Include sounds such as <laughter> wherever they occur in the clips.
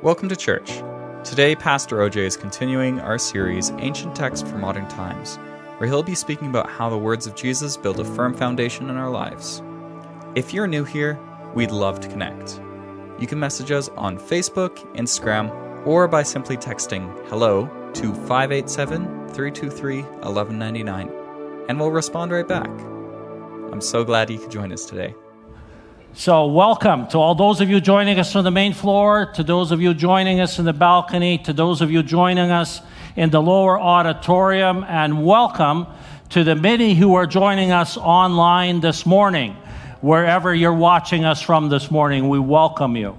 Welcome to church. Today, Pastor OJ is continuing our series, Ancient Text for Modern Times, where he'll be speaking about how the words of Jesus build a firm foundation in our lives. If you're new here, we'd love to connect. You can message us on Facebook, Instagram, or by simply texting hello to 587 323 1199, and we'll respond right back. I'm so glad you could join us today. So, welcome to all those of you joining us on the main floor, to those of you joining us in the balcony, to those of you joining us in the lower auditorium, and welcome to the many who are joining us online this morning. Wherever you're watching us from this morning, we welcome you.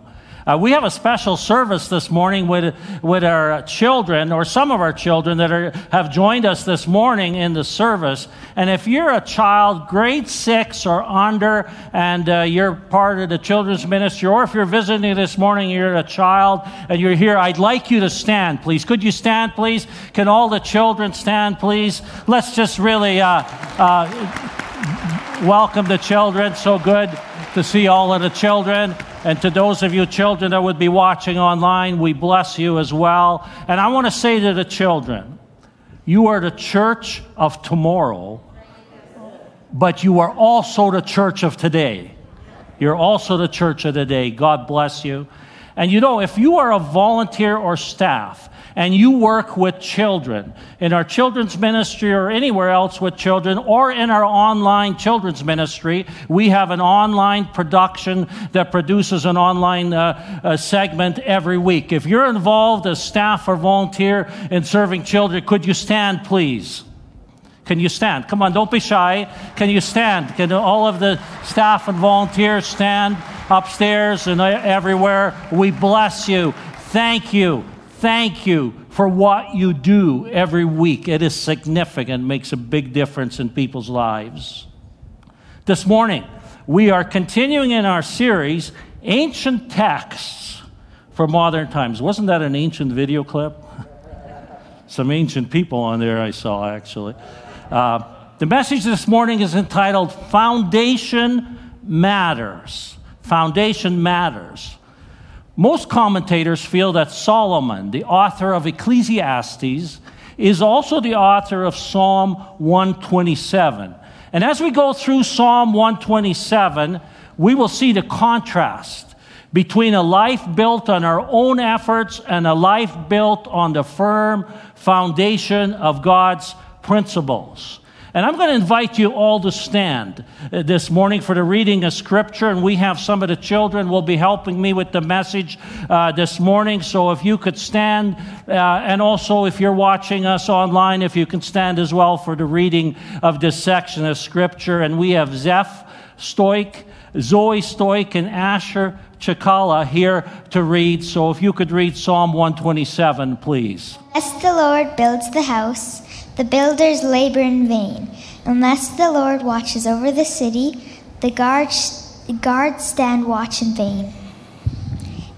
Uh, we have a special service this morning with, with our children, or some of our children that are, have joined us this morning in the service. And if you're a child, grade six or under, and uh, you're part of the children's ministry, or if you're visiting this morning, you're a child and you're here, I'd like you to stand, please. Could you stand, please? Can all the children stand, please? Let's just really uh, uh welcome the children. So good to see all of the children. And to those of you children that would be watching online, we bless you as well. And I want to say to the children, you are the church of tomorrow, but you are also the church of today. You're also the church of today. God bless you. And you know, if you are a volunteer or staff, and you work with children in our children's ministry or anywhere else with children or in our online children's ministry, we have an online production that produces an online uh, uh, segment every week. If you're involved as staff or volunteer in serving children, could you stand, please? Can you stand? Come on, don't be shy. Can you stand? Can all of the staff and volunteers stand upstairs and everywhere? We bless you. Thank you. Thank you for what you do every week. It is significant, makes a big difference in people's lives. This morning, we are continuing in our series, Ancient Texts for Modern Times. Wasn't that an ancient video clip? <laughs> Some ancient people on there I saw, actually. Uh, the message this morning is entitled Foundation Matters. Foundation Matters. Most commentators feel that Solomon, the author of Ecclesiastes, is also the author of Psalm 127. And as we go through Psalm 127, we will see the contrast between a life built on our own efforts and a life built on the firm foundation of God's principles. And I'm going to invite you all to stand uh, this morning for the reading of Scripture. And we have some of the children will be helping me with the message uh, this morning. So if you could stand, uh, and also if you're watching us online, if you can stand as well for the reading of this section of Scripture. And we have Zeph Stoik, Zoe Stoik, and Asher Chakala here to read. So if you could read Psalm 127, please. As the Lord builds the house, the builders labor in vain. Unless the Lord watches over the city, the guards, guards stand watch in vain.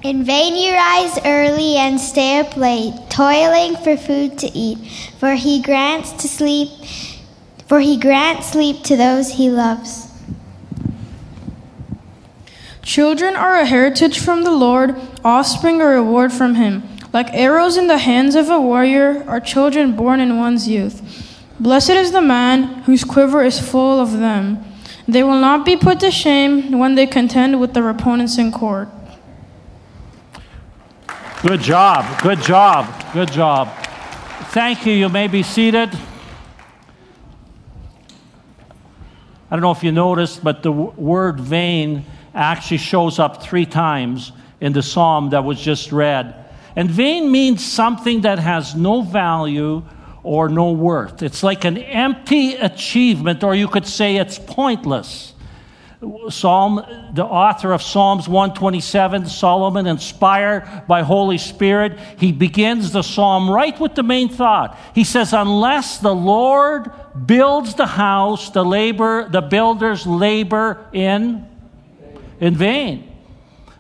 In vain you rise early and stay up late, toiling for food to eat, for he grants to sleep, for he grants sleep to those he loves. Children are a heritage from the Lord, offspring a reward from him. Like arrows in the hands of a warrior are children born in one's youth. Blessed is the man whose quiver is full of them. They will not be put to shame when they contend with their opponents in court. Good job, good job, good job. Thank you. You may be seated. I don't know if you noticed, but the word vain actually shows up three times in the psalm that was just read. And vain means something that has no value or no worth. It's like an empty achievement, or you could say it's pointless. Psalm, the author of Psalms 127, Solomon, inspired by Holy Spirit, he begins the psalm right with the main thought. He says, Unless the Lord builds the house, the labor, the builders labor in, in vain.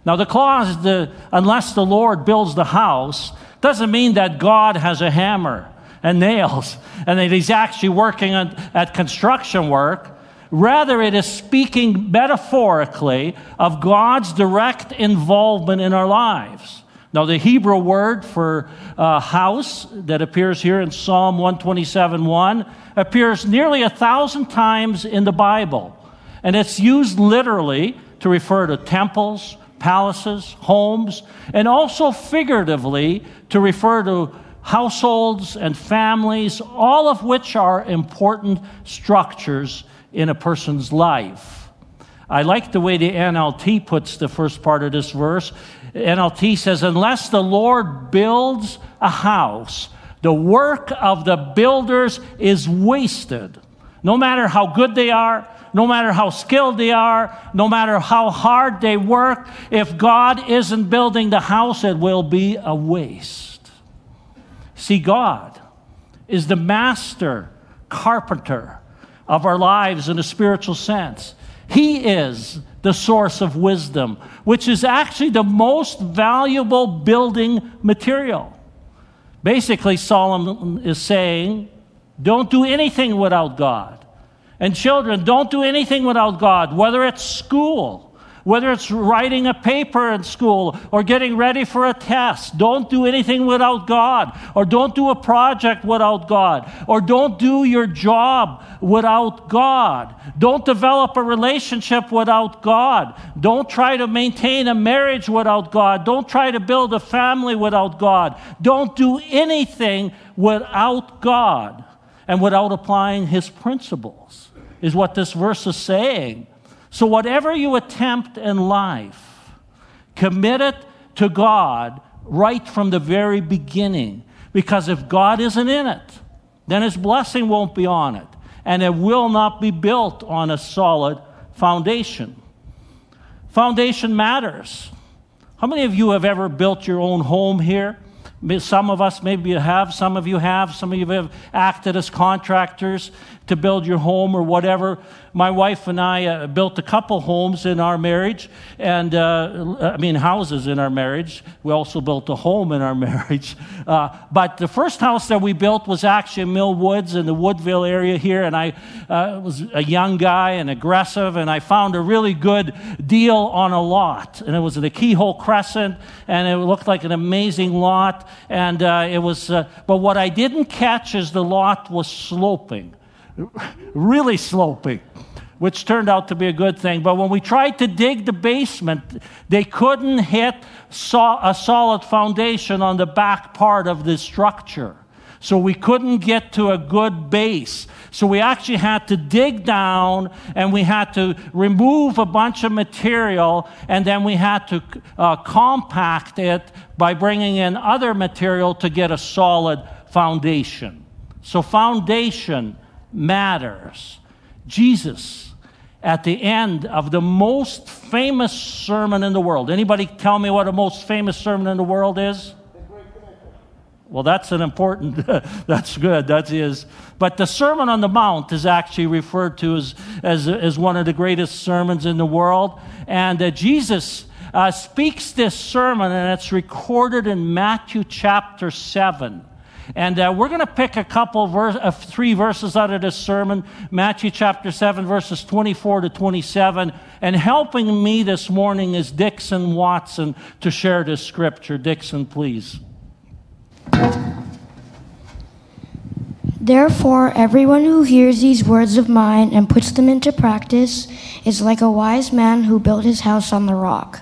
Now, the clause, the, unless the Lord builds the house, doesn't mean that God has a hammer and nails <laughs> and that he's actually working on, at construction work. Rather, it is speaking metaphorically of God's direct involvement in our lives. Now, the Hebrew word for uh, house that appears here in Psalm 127 1 appears nearly a thousand times in the Bible. And it's used literally to refer to temples, palaces, homes, and also figuratively to refer to households and families, all of which are important structures in a person's life. I like the way the NLT puts the first part of this verse. NLT says, Unless the Lord builds a house, the work of the builders is wasted. No matter how good they are, no matter how skilled they are, no matter how hard they work, if God isn't building the house, it will be a waste. See, God is the master carpenter of our lives in a spiritual sense. He is the source of wisdom, which is actually the most valuable building material. Basically, Solomon is saying, don't do anything without God. And children, don't do anything without God, whether it's school, whether it's writing a paper in school or getting ready for a test. Don't do anything without God, or don't do a project without God, or don't do your job without God. Don't develop a relationship without God. Don't try to maintain a marriage without God. Don't try to build a family without God. Don't do anything without God and without applying His principles is what this verse is saying. So, whatever you attempt in life, commit it to God right from the very beginning. Because if God isn't in it, then His blessing won't be on it, and it will not be built on a solid foundation. Foundation matters. How many of you have ever built your own home here? Some of us maybe you have, some of you have, some of you have acted as contractors to build your home or whatever. My wife and I uh, built a couple homes in our marriage, and uh, I mean, houses in our marriage. We also built a home in our <laughs> marriage. Uh, but the first house that we built was actually in Mill Woods in the Woodvale area here, and I uh, was a young guy and aggressive, and I found a really good deal on a lot. And it was in the Keyhole Crescent, and it looked like an amazing lot. And uh, it was, uh, but what I didn't catch is the lot was sloping really sloping, which turned out to be a good thing. But when we tried to dig the basement, they couldn't hit a solid foundation on the back part of the structure. So we couldn't get to a good base. So we actually had to dig down and we had to remove a bunch of material and then we had to uh, compact it by bringing in other material to get a solid foundation. So, foundation matters. Jesus, at the end of the most famous sermon in the world, anybody tell me what the most famous sermon in the world is? Well, that's an important, <laughs> that's good, that is. But the Sermon on the Mount is actually referred to as, as, as one of the greatest sermons in the world. And uh, Jesus uh, speaks this sermon, and it's recorded in Matthew chapter 7. And uh, we're going to pick a couple, verse, uh, three verses out of this sermon Matthew chapter 7, verses 24 to 27. And helping me this morning is Dixon Watson to share this scripture. Dixon, please. Therefore, everyone who hears these words of mine and puts them into practice is like a wise man who built his house on the rock.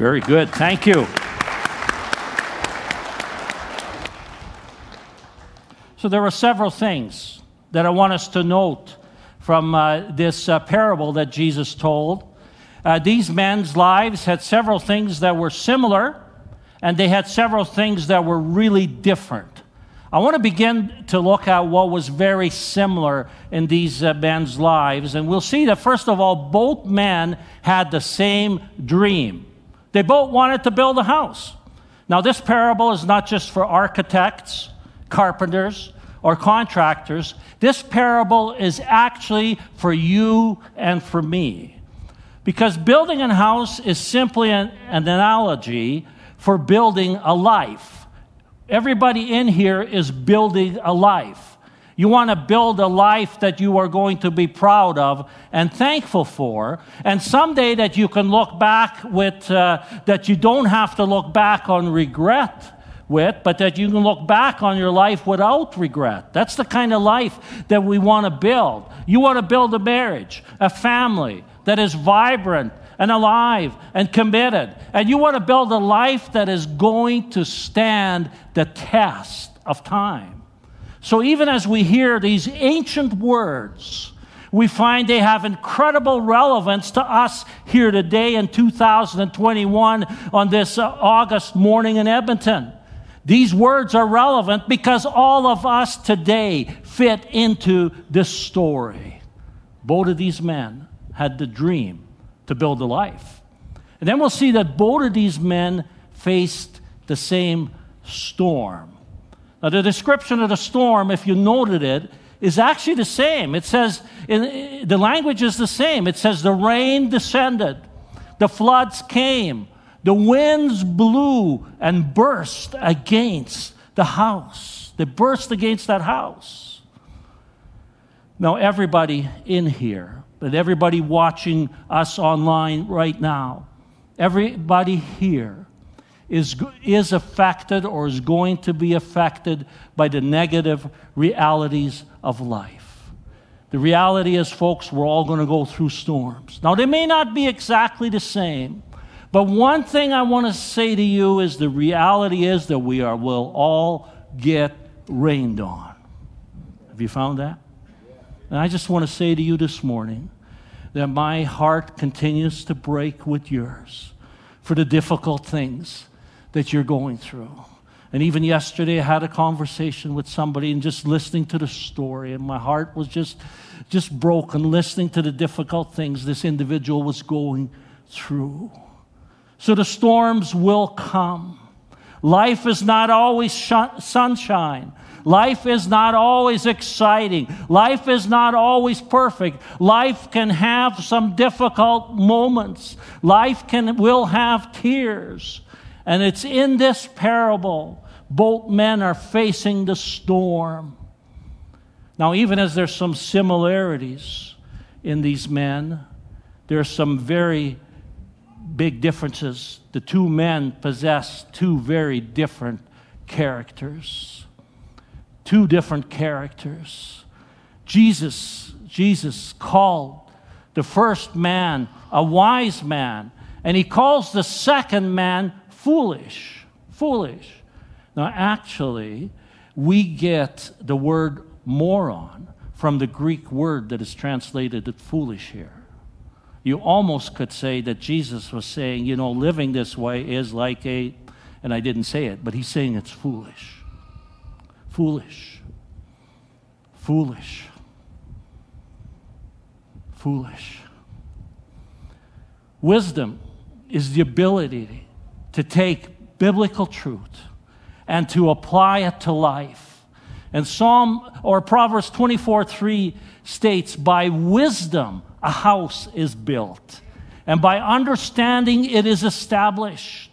Very good. Thank you. So, there are several things that I want us to note from uh, this uh, parable that Jesus told. Uh, these men's lives had several things that were similar, and they had several things that were really different. I want to begin to look at what was very similar in these uh, men's lives, and we'll see that, first of all, both men had the same dream. They both wanted to build a house. Now, this parable is not just for architects, carpenters, or contractors. This parable is actually for you and for me. Because building a house is simply an, an analogy for building a life. Everybody in here is building a life. You want to build a life that you are going to be proud of and thankful for, and someday that you can look back with, uh, that you don't have to look back on regret with, but that you can look back on your life without regret. That's the kind of life that we want to build. You want to build a marriage, a family that is vibrant and alive and committed. And you want to build a life that is going to stand the test of time. So even as we hear these ancient words, we find they have incredible relevance to us here today in 2021 on this uh, August morning in Edmonton. These words are relevant because all of us today fit into this story. Both of these men had the dream to build a life. And then we'll see that both of these men faced the same storm. Now, the description of the storm, if you noted it, is actually the same. It says, in, the language is the same. It says, the rain descended, the floods came, the winds blew and burst against the house. They burst against that house. Now, everybody in here, but everybody watching us online right now, everybody here is, is affected or is going to be affected by the negative realities of life. The reality is, folks, we're all going to go through storms. Now, they may not be exactly the same, but one thing I want to say to you is the reality is that we are, will all get rained on. Have you found that? And I just want to say to you this morning that my heart continues to break with yours for the difficult things that you're going through. And even yesterday, I had a conversation with somebody and just listening to the story, and my heart was just, just broken listening to the difficult things this individual was going through. So the storms will come. Life is not always sh- sunshine. Life is not always exciting. Life is not always perfect. Life can have some difficult moments. Life can, will have tears. And it's in this parable, both men are facing the storm. Now, even as there's some similarities in these men, there are some very big differences. The two men possess two very different characters. Two different characters. Jesus, Jesus called the first man a wise man, and he calls the second man foolish. Foolish. Now, actually, we get the word moron from the Greek word that is translated foolish here. You almost could say that Jesus was saying, you know, living this way is like a, and I didn't say it, but he's saying it's foolish. Foolish. Foolish. Foolish. Wisdom is the ability to take biblical truth and to apply it to life. And Psalm or Proverbs 24 3 states, By wisdom a house is built, and by understanding it is established.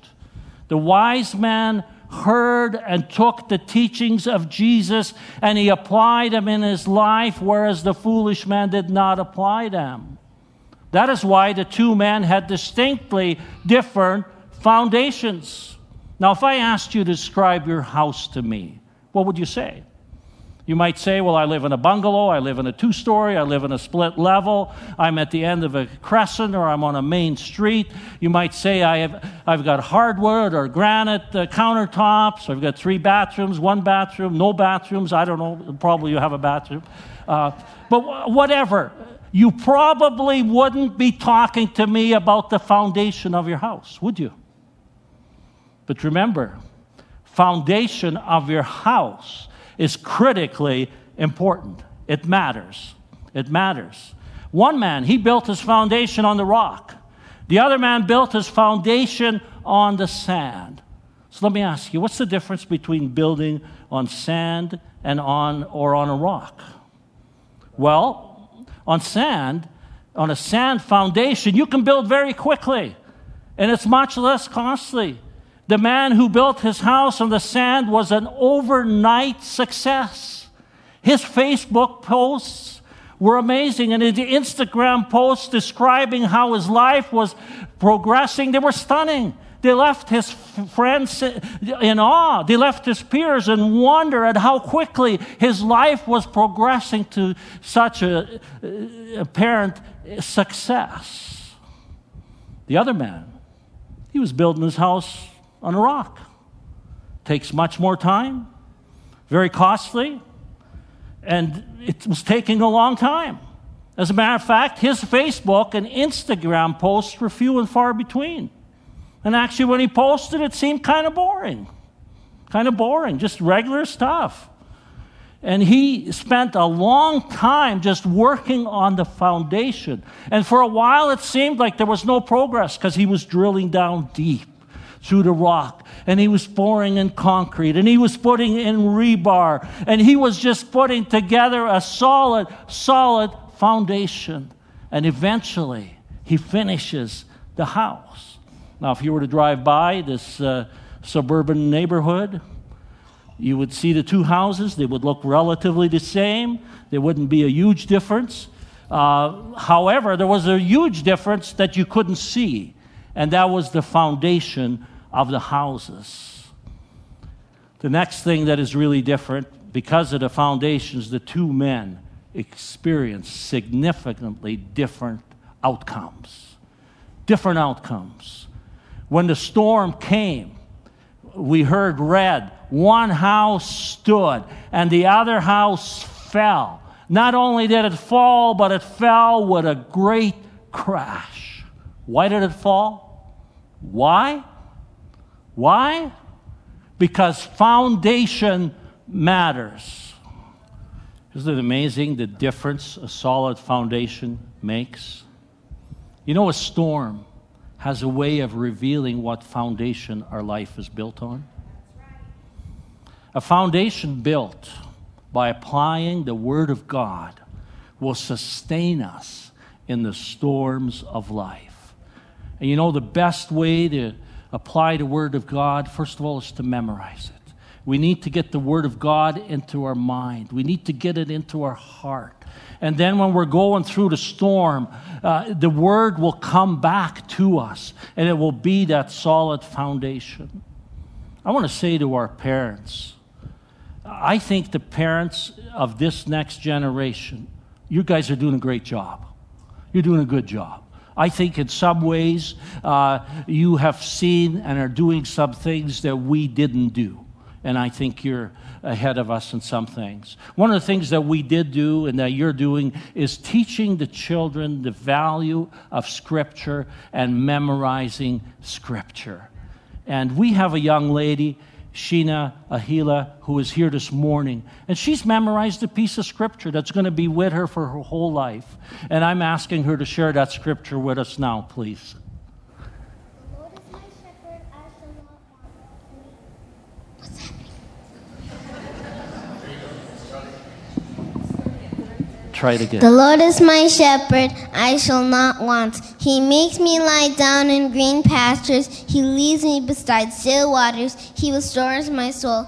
The wise man heard and took the teachings of Jesus and he applied them in his life, whereas the foolish man did not apply them. That is why the two men had distinctly different foundations. Now, if I asked you to describe your house to me, what would you say? You might say, Well, I live in a bungalow, I live in a two story, I live in a split level, I'm at the end of a crescent, or I'm on a main street. You might say, I have, I've got hardwood or granite uh, countertops, I've got three bathrooms, one bathroom, no bathrooms, I don't know, probably you have a bathroom. Uh, but whatever you probably wouldn't be talking to me about the foundation of your house, would you? But remember, foundation of your house is critically important. It matters. It matters. One man, he built his foundation on the rock. The other man built his foundation on the sand. So let me ask you, what's the difference between building on sand and on or on a rock? Well, on sand, on a sand foundation, you can build very quickly, and it's much less costly. The man who built his house on the sand was an overnight success. His Facebook posts were amazing, and his Instagram posts describing how his life was progressing, they were stunning. They left his friends in awe. They left his peers in wonder at how quickly his life was progressing to such a uh, apparent success. The other man, he was building his house on a rock. Takes much more time, very costly, and it was taking a long time. As a matter of fact, his Facebook and Instagram posts were few and far between. And actually, when he posted, it seemed kind of boring. Kind of boring, just regular stuff. And he spent a long time just working on the foundation. And for a while, it seemed like there was no progress because he was drilling down deep through the rock and he was pouring in concrete and he was putting in rebar and he was just putting together a solid, solid foundation. And eventually, he finishes the house. Now, if you were to drive by this uh, suburban neighborhood, you would see the two houses. They would look relatively the same. There wouldn't be a huge difference. Uh, however, there was a huge difference that you couldn't see, and that was the foundation of the houses. The next thing that is really different, because of the foundations, the two men experienced significantly different outcomes. Different outcomes. When the storm came, we heard read, one house stood and the other house fell. Not only did it fall, but it fell with a great crash. Why did it fall? Why? Why? Because foundation matters. Isn't it amazing the difference a solid foundation makes? You know, a storm has a way of revealing what foundation our life is built on. A foundation built by applying the Word of God will sustain us in the storms of life. And you know, the best way to apply the Word of God, first of all, is to memorize it. We need to get the Word of God into our mind, we need to get it into our heart. And then when we're going through the storm, uh, the word will come back to us and it will be that solid foundation. I want to say to our parents, I think the parents of this next generation, you guys are doing a great job. You're doing a good job. I think in some ways uh, you have seen and are doing some things that we didn't do. And I think you're ahead of us in some things. One of the things that we did do and that you're doing is teaching the children the value of Scripture and memorizing Scripture. And we have a young lady, Sheena Ahila, who is here this morning, and she's memorized a piece of Scripture that's going to be with her for her whole life. And I'm asking her to share that Scripture with us now, please. Try it again. The Lord is my shepherd, I shall not want. He makes me lie down in green pastures. He leads me beside still waters. He restores my soul.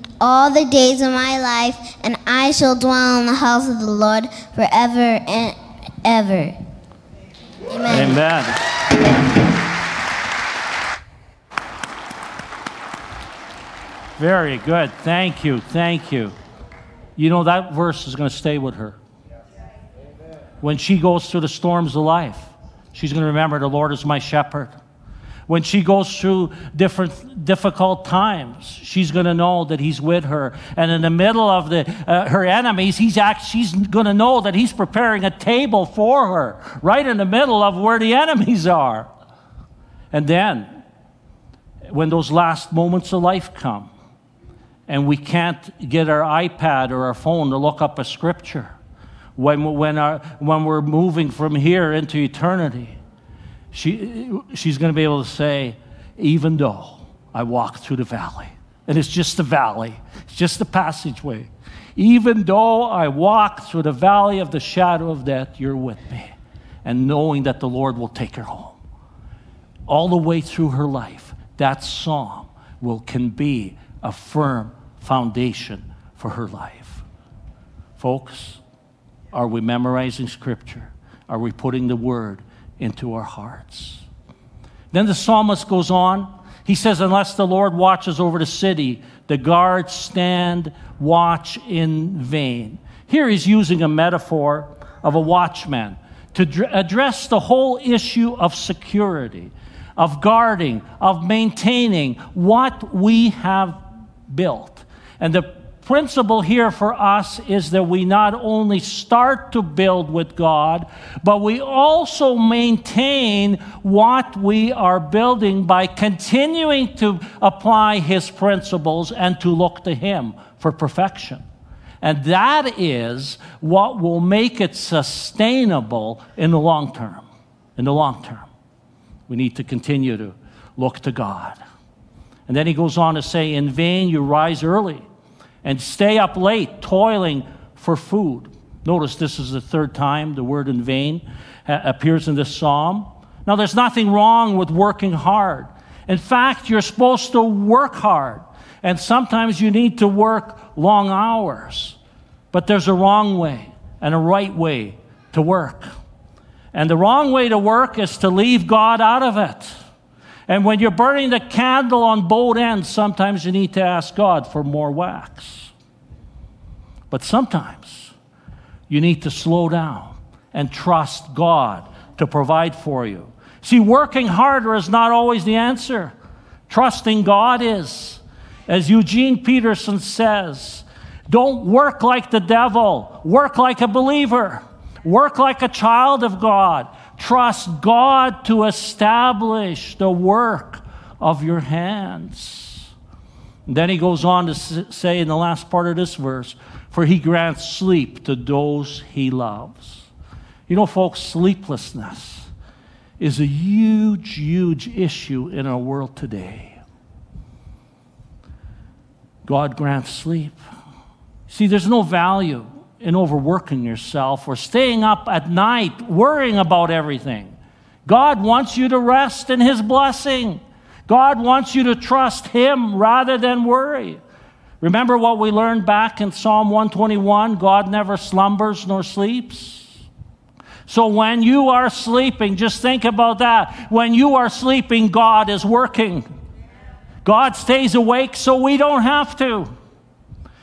all the days of my life, and I shall dwell in the house of the Lord forever and ever. Amen. Amen. Very good. Thank you. Thank you. You know, that verse is going to stay with her. When she goes through the storms of life, she's going to remember the Lord is my shepherd. When she goes through different difficult times, she's going to know that he's with her. And in the middle of the, uh, her enemies, he's act, she's going to know that he's preparing a table for her, right in the middle of where the enemies are. And then, when those last moments of life come, and we can't get our iPad or our phone to look up a scripture, when, when, our, when we're moving from here into eternity, she, she's going to be able to say, even though I walk through the valley, and it's just a valley, it's just a passageway. Even though I walk through the valley of the shadow of death, you're with me. And knowing that the Lord will take her home. All the way through her life, that psalm will, can be a firm foundation for her life. Folks, are we memorizing scripture? Are we putting the word into our hearts? Then the psalmist goes on. He says, Unless the Lord watches over the city, the guards stand watch in vain. Here he's using a metaphor of a watchman to dr- address the whole issue of security, of guarding, of maintaining what we have built. And the principle here for us is that we not only start to build with God, but we also maintain what we are building by continuing to apply His principles and to look to Him for perfection. And that is what will make it sustainable in the long term. In the long term, we need to continue to look to God. And then he goes on to say, In vain you rise early and stay up late, toiling for food. Notice this is the third time the word in vain uh, appears in this psalm. Now, there's nothing wrong with working hard. In fact, you're supposed to work hard. And sometimes you need to work long hours. But there's a wrong way and a right way to work. And the wrong way to work is to leave God out of it. And when you're burning the candle on both ends, sometimes you need to ask God for more wax. But sometimes you need to slow down and trust God to provide for you. See, working harder is not always the answer. Trusting God is. As Eugene Peterson says, don't work like the devil, work like a believer, work like a child of God. Trust God to establish the work of your hands. And then he goes on to say in the last part of this verse, for he grants sleep to those he loves. You know, folks, sleeplessness is a huge, huge issue in our world today. God grants sleep. See, there's no value in overworking yourself or staying up at night worrying about everything. God wants you to rest in His blessing. God wants you to trust Him rather than worry. Remember what we learned back in Psalm 121 God never slumbers nor sleeps. So when you are sleeping, just think about that. When you are sleeping, God is working. God stays awake so we don't have to.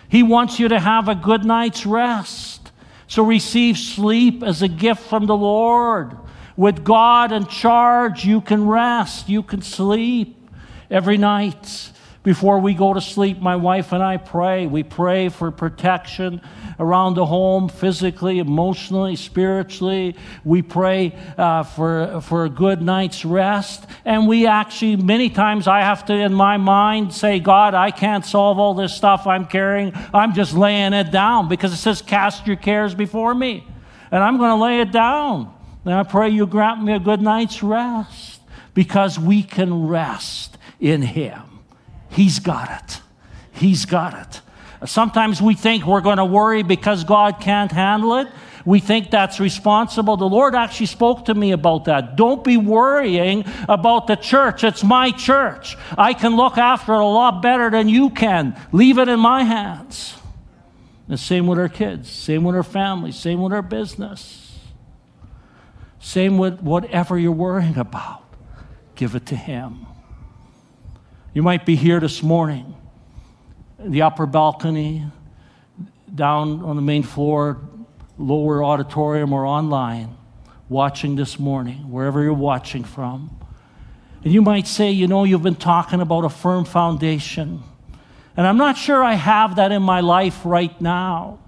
He wants you to have a good night's rest. So receive sleep as a gift from the Lord. With God in charge, you can rest, you can sleep every night. Before we go to sleep, my wife and I pray. We pray for protection around the home, physically, emotionally, spiritually. We pray uh, for, for a good night's rest. And we actually, many times, I have to, in my mind, say, God, I can't solve all this stuff I'm carrying. I'm just laying it down because it says, cast your cares before me. And I'm going to lay it down. And I pray you grant me a good night's rest because we can rest in Him. He's got it. He's got it. Sometimes we think we're going to worry because God can't handle it. We think that's responsible. The Lord actually spoke to me about that. Don't be worrying about the church. It's my church. I can look after it a lot better than you can. Leave it in my hands. The same with our kids, same with our family, same with our business, same with whatever you're worrying about. Give it to Him. You might be here this morning, the upper balcony, down on the main floor, lower auditorium, or online, watching this morning, wherever you're watching from. And you might say, you know, you've been talking about a firm foundation. And I'm not sure I have that in my life right now.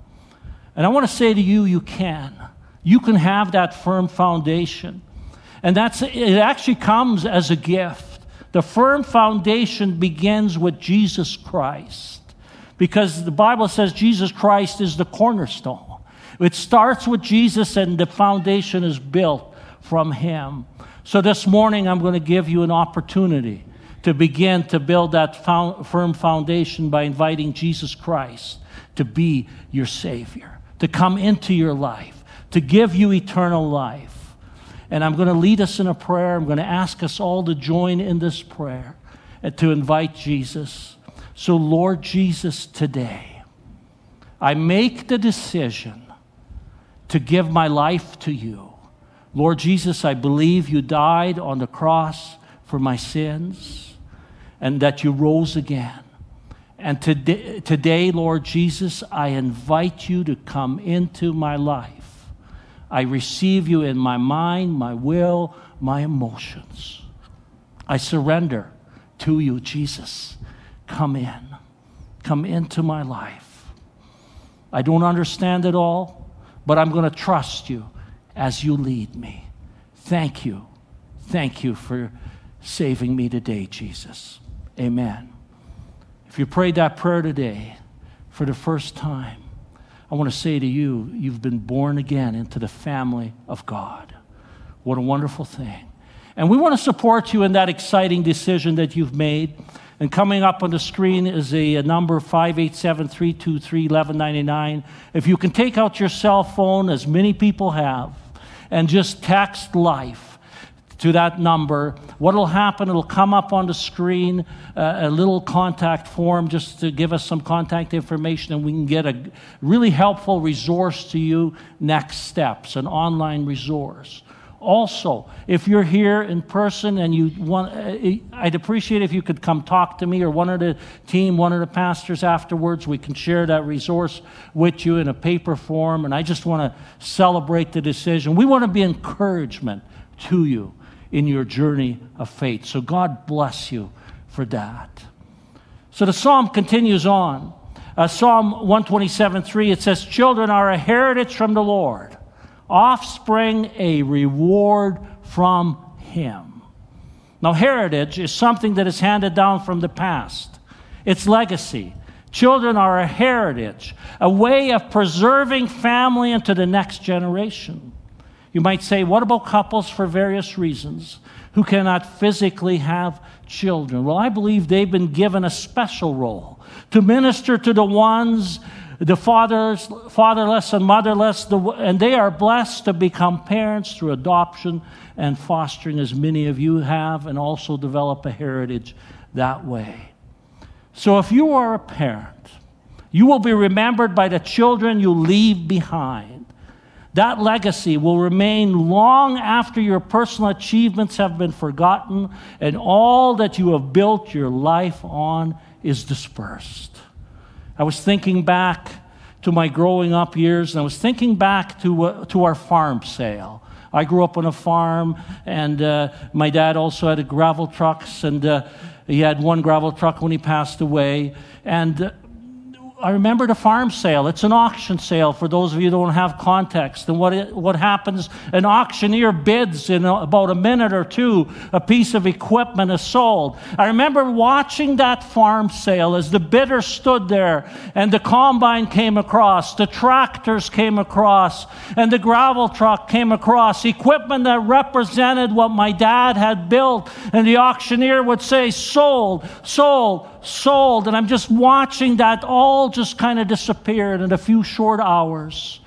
And I want to say to you, you can. You can have that firm foundation. And that's it actually comes as a gift. The firm foundation begins with Jesus Christ. Because the Bible says Jesus Christ is the cornerstone. It starts with Jesus and the foundation is built from him. So this morning I'm going to give you an opportunity to begin to build that found, firm foundation by inviting Jesus Christ to be your Savior, to come into your life, to give you eternal life. And I'm going to lead us in a prayer. I'm going to ask us all to join in this prayer and to invite Jesus. So, Lord Jesus, today, I make the decision to give my life to you. Lord Jesus, I believe you died on the cross for my sins and that you rose again. And today, today, Lord Jesus, I invite you to come into my life. I receive you in my mind, my will, my emotions. I surrender to you, Jesus. Come in. Come into my life. I don't understand it all, but I'm going to trust you as you lead me. Thank you. Thank you for saving me today, Jesus. Amen. If you prayed that prayer today for the first time, I want to say to you, you've been born again into the family of God. What a wonderful thing. And we want to support you in that exciting decision that you've made. And coming up on the screen is a, a number 587 323 1199. If you can take out your cell phone, as many people have, and just text life to that number. What will happen? It'll come up on the screen, uh, a little contact form just to give us some contact information, and we can get a really helpful resource to you next steps, an online resource. Also, if you're here in person and you want, uh, I'd appreciate if you could come talk to me or one of the team, one of the pastors afterwards. We can share that resource with you in a paper form. And I just want to celebrate the decision. We want to be encouragement to you in your journey of faith. So God bless you for that. So the psalm continues on. Uh, psalm 127 3, it says, Children are a heritage from the Lord offspring a reward from him. Now, heritage is something that is handed down from the past, it's legacy. Children are a heritage, a way of preserving family into the next generation. You might say, what about couples for various reasons who cannot physically have children? Well, I believe they've been given a special role to minister to the ones the fathers, fatherless and motherless, the, and they are blessed to become parents through adoption and fostering, as many of you have, and also develop a heritage that way. So if you are a parent, you will be remembered by the children you leave behind. That legacy will remain long after your personal achievements have been forgotten and all that you have built your life on is dispersed. I was thinking back to my growing up years, and I was thinking back to, uh, to our farm sale. I grew up on a farm, and uh, my dad also had a gravel trucks, and uh, he had one gravel truck when he passed away. And uh, I remember the farm sale. It's an auction sale for those of you who don't have context. And what, it, what happens, an auctioneer bids in about a minute or two, a piece of equipment is sold. I remember watching that farm sale as the bidder stood there and the combine came across, the tractors came across, and the gravel truck came across, equipment that represented what my dad had built. And the auctioneer would say, sold, sold, sold. And I'm just watching that all just kind of disappeared in a few short hours.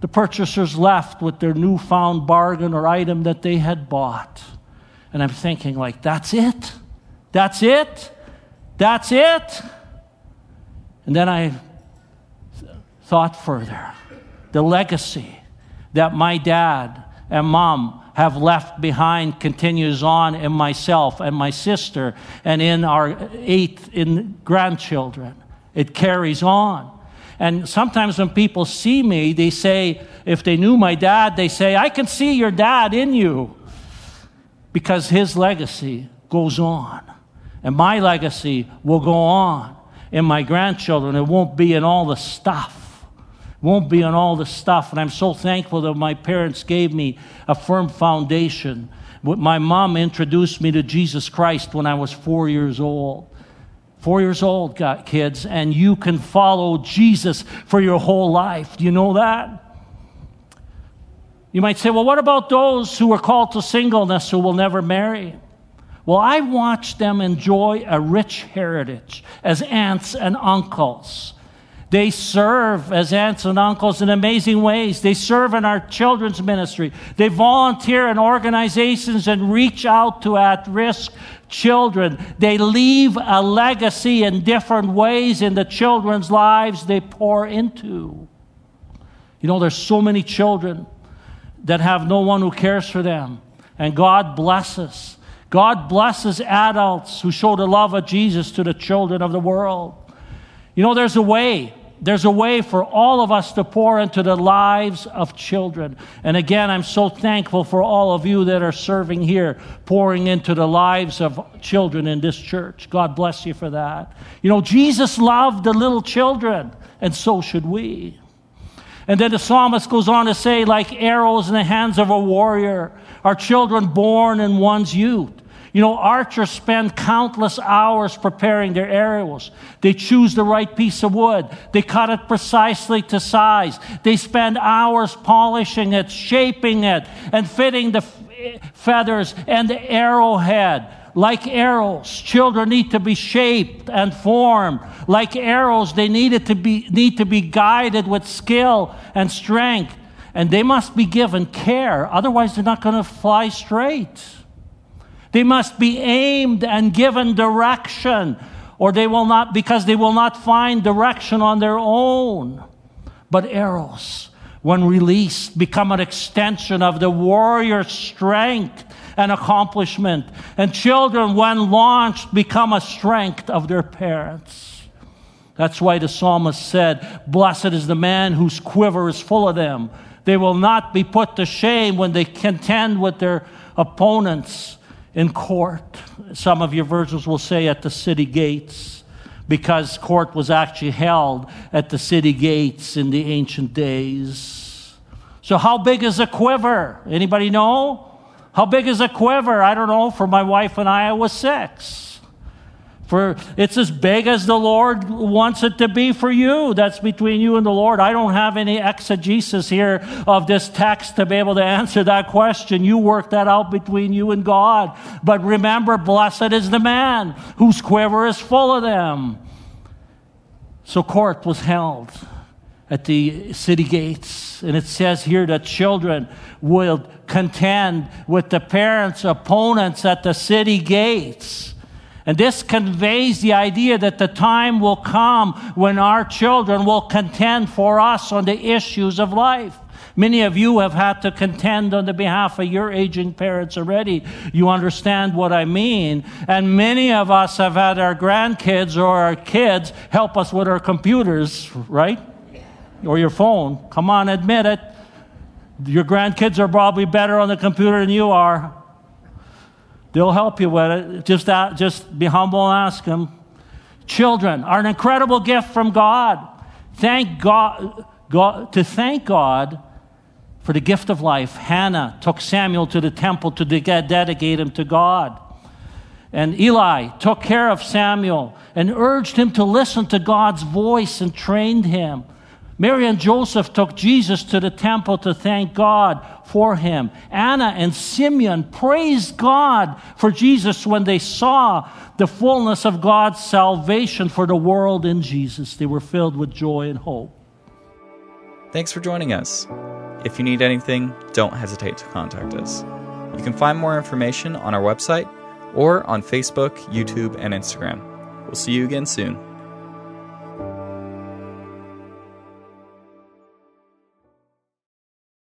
The purchasers left with their newfound bargain or item that they had bought. And I'm thinking, like, that's it? That's it? That's it? And then I thought further. The legacy that my dad and mom have left behind continues on in myself and my sister and in our eighth in grandchildren. It carries on. And sometimes when people see me, they say, if they knew my dad, they say, I can see your dad in you. because his legacy goes on. And my legacy will go on in my grandchildren. It won't be in all the stuff. Won't be on all the stuff. And I'm so thankful that my parents gave me a firm foundation. My mom introduced me to Jesus Christ when I was four years old. Four years old, got kids, and you can follow Jesus for your whole life. Do you know that? You might say, well, what about those who are called to singleness who will never marry? Well, I watched them enjoy a rich heritage as aunts and uncles. They serve as aunts and uncles in amazing ways. They serve in our children's ministry. They volunteer in organizations and reach out to at risk children. They leave a legacy in different ways in the children's lives they pour into. You know, there's so many children that have no one who cares for them, and God blesses. God blesses adults who show the love of Jesus to the children of the world. You know, there's a way. There's a way for all of us to pour into the lives of children. And again, I'm so thankful for all of you that are serving here, pouring into the lives of children in this church. God bless you for that. You know, Jesus loved the little children, and so should we. And then the psalmist goes on to say, like arrows in the hands of a warrior, are children born in one's youth. You know, archers spend countless hours preparing their arrows. They choose the right piece of wood. They cut it precisely to size. They spend hours polishing it, shaping it, and fitting the feathers and the arrowhead. Like arrows, children need to be shaped and formed. Like arrows, they needed to be, need to be guided with skill and strength. And they must be given care, otherwise, they're not going to fly straight. They must be aimed and given direction, or they will not, because they will not find direction on their own. But arrows, when released, become an extension of the warrior's strength and accomplishment. And children, when launched, become a strength of their parents. That's why the psalmist said, Blessed is the man whose quiver is full of them. They will not be put to shame when they contend with their opponents in court. Some of your versions will say at the city gates, because court was actually held at the city gates in the ancient days. So, how big is a quiver? Anybody know? How big is a quiver? I don't know. For my wife and I, it was six. For it's as big as the Lord wants it to be for you. That's between you and the Lord. I don't have any exegesis here of this text to be able to answer that question. You work that out between you and God. But remember, blessed is the man whose quiver is full of them. So court was held at the city gates. And it says here that children will contend with the parents' opponents at the city gates. And this conveys the idea that the time will come when our children will contend for us on the issues of life. Many of you have had to contend on the behalf of your aging parents already. You understand what I mean. And many of us have had our grandkids or our kids help us with our computers, right? Or your phone. Come on, admit it. Your grandkids are probably better on the computer than you are. They'll help you with it. Just, that, just be humble and ask them. Children are an incredible gift from God. Thank God, God to thank God for the gift of life. Hannah took Samuel to the temple to dedicate him to God. And Eli took care of Samuel and urged him to listen to God's voice and trained him. Mary and Joseph took Jesus to the temple to thank God for him. Anna and Simeon praised God for Jesus when they saw the fullness of God's salvation for the world in Jesus. They were filled with joy and hope. Thanks for joining us. If you need anything, don't hesitate to contact us. You can find more information on our website or on Facebook, YouTube, and Instagram. We'll see you again soon.